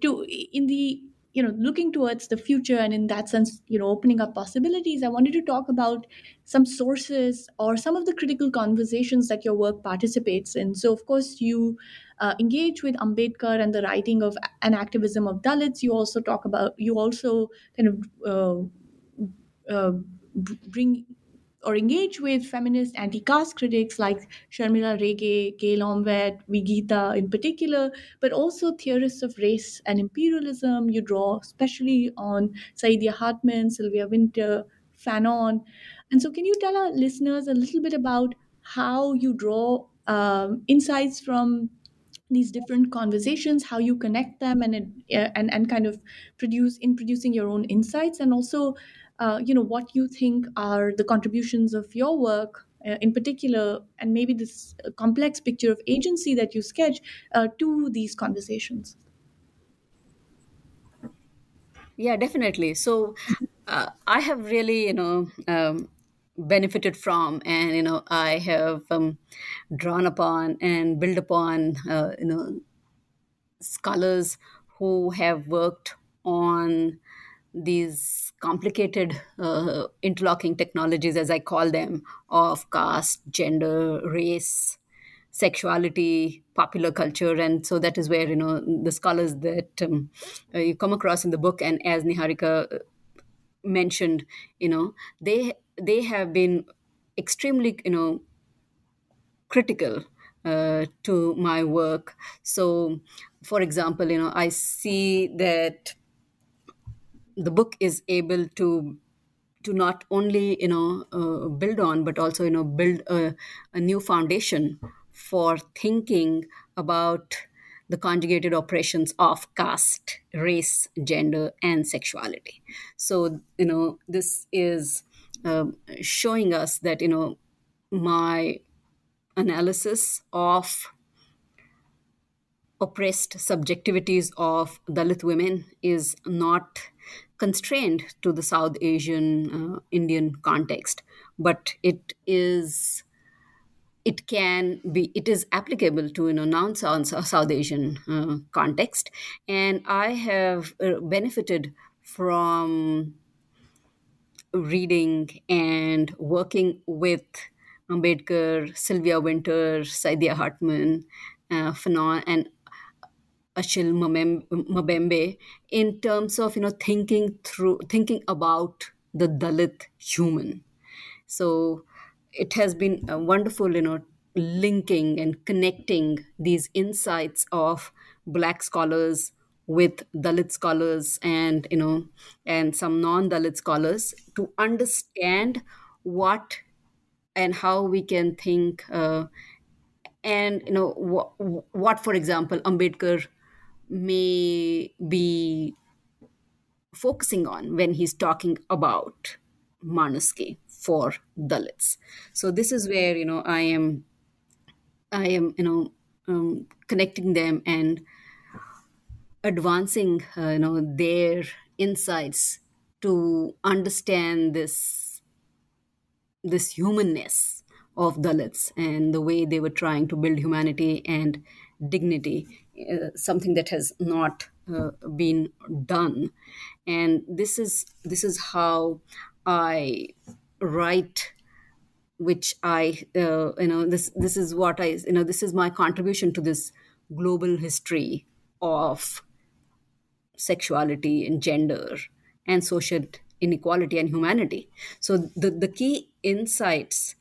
to in the you know looking towards the future and in that sense you know opening up possibilities i wanted to talk about some sources or some of the critical conversations that your work participates in so of course you uh, engage with ambedkar and the writing of an activism of dalits you also talk about you also kind of uh, uh, bring or engage with feminist anti-caste critics like Sharmila Rege, Gail Omvedt, Vigita in particular, but also theorists of race and imperialism. You draw especially on Saidiya Hartman, Sylvia Wynter, Fanon. And so can you tell our listeners a little bit about how you draw um, insights from these different conversations how you connect them and uh, and and kind of produce in producing your own insights and also uh, you know what you think are the contributions of your work uh, in particular and maybe this complex picture of agency that you sketch uh, to these conversations. Yeah definitely. So uh, i have really you know um, benefited from and you know i have um, drawn upon and built upon uh, you know scholars who have worked on these complicated uh, interlocking technologies as i call them of caste gender race sexuality popular culture. And so that is where you know the scholars that um, uh, you come across in the book and as niharika mentioned you know they they have been extremely you know critical uh, to my work. So for example you know i see that the book is able to to not only you know uh, build on but also you know build a, a new foundation for thinking about the conjugated operations of caste, race, gender, and sexuality. So, you know, this is uh, showing us that, you know, my analysis of oppressed subjectivities of Dalit women is not constrained to the South Asian uh, Indian context, but it is it can be it is applicable to you know non-south asian uh, context. And i have uh, benefited from reading and working with ambedkar sylvia Wynter, saidiya hartman uh, fanon and achille mbembe in terms of you know thinking through thinking about the dalit human. So it has been a wonderful, you know, linking and connecting these insights of black scholars with dalit scholars and you know and some non-dalit scholars to understand what and how we can think uh, and you know what, what for example ambedkar may be focusing on when he's talking about manuski for Dalits. So this is where you know I am, I am you know um, connecting them and advancing uh, you know their insights to understand this this humanness of Dalits and the way they were trying to build humanity and dignity, something that has not uh, been done. And this is this is how I write which i uh, you know this this is what i you know this is my contribution to this global history of sexuality and gender and social inequality and humanity so the the key insights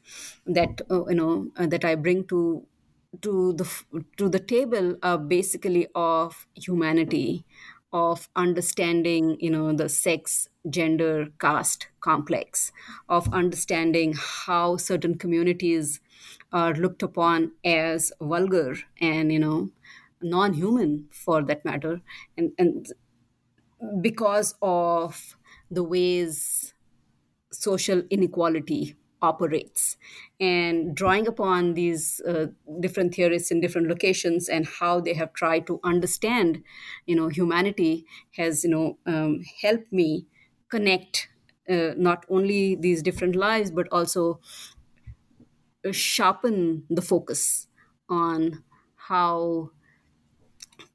that uh, you know uh, that i bring to to the to the table are basically of humanity of understanding you know the sex gender caste complex of understanding how certain communities are looked upon as vulgar and you know non-human for that matter. And and because of the ways social inequality operates. And drawing upon these uh, different theorists in different locations and how they have tried to understand you know humanity has you know um, helped me connect uh, not only these different lives but also uh, sharpen the focus on how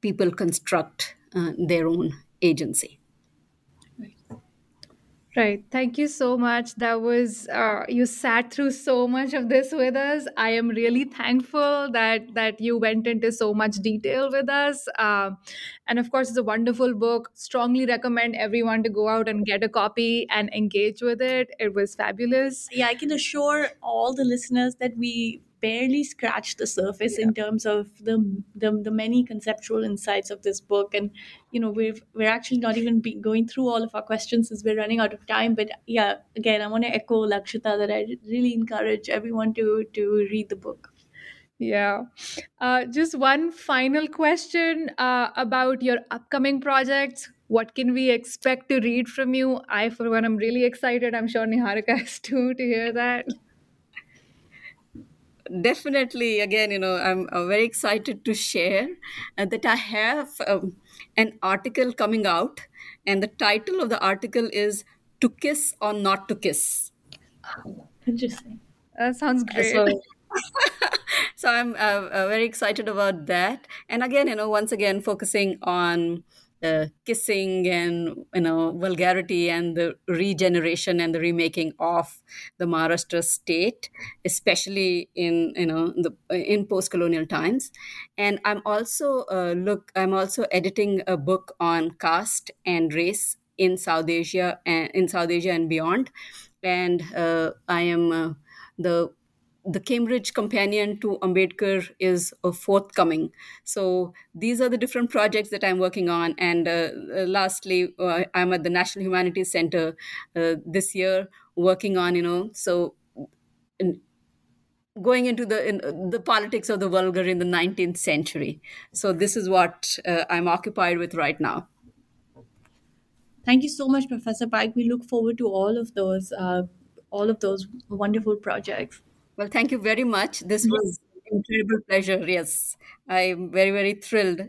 people construct uh, their own agency Right. Thank you so much. That was uh, you sat through so much of this with us. I am really thankful that that you went into so much detail with us. Uh, and of course, it's a wonderful book. Strongly recommend everyone to go out and get a copy and engage with it. It was fabulous. Yeah, I can assure all the listeners that we barely scratched the surface in terms of the, the the many conceptual insights of this book and you know we've we're actually not even be going through all of our questions since we're running out of time but yeah again i want to echo lakshita that i really encourage everyone to to read the book yeah. Uh, just one final question uh, about your upcoming projects. What can we expect to read from you? I, for one, I'm really excited. I'm sure Niharika is too to hear that definitely again you know i'm uh, very excited to share uh, that i have um, an article coming out and the title of the article is to kiss or not to kiss. Interesting. That sounds great. so, so i'm uh, uh, very excited about that. And again you know once again focusing on uh, kissing and you know vulgarity and the regeneration and the remaking of the Maharashtra state, especially in you know the in post-colonial times. And I'm also uh, look I'm also editing a book on caste and race in South Asia and in South Asia and beyond. And uh, I am uh, the the Cambridge Companion to Ambedkar is a forthcoming. So these are the different projects that I'm working on. And uh, uh, lastly, uh, I'm at the National Humanities Center uh, this year working on, you know, so in, going into the in, the politics of the vulgar in the 19th century. So this is what uh, I'm occupied with right now. Thank you so much, Professor Paik. We look forward to all of those, uh, all of those wonderful projects. Well, thank you very much. This was incredible pleasure. Yes, I'm very, very thrilled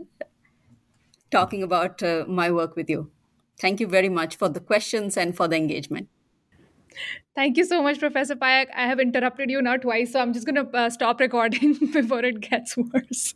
talking about uh, my work with you. Thank you very much for the questions and for the engagement. Thank you so much, Professor Paik. I have interrupted you now twice, so I'm just going to uh, stop recording before it gets worse.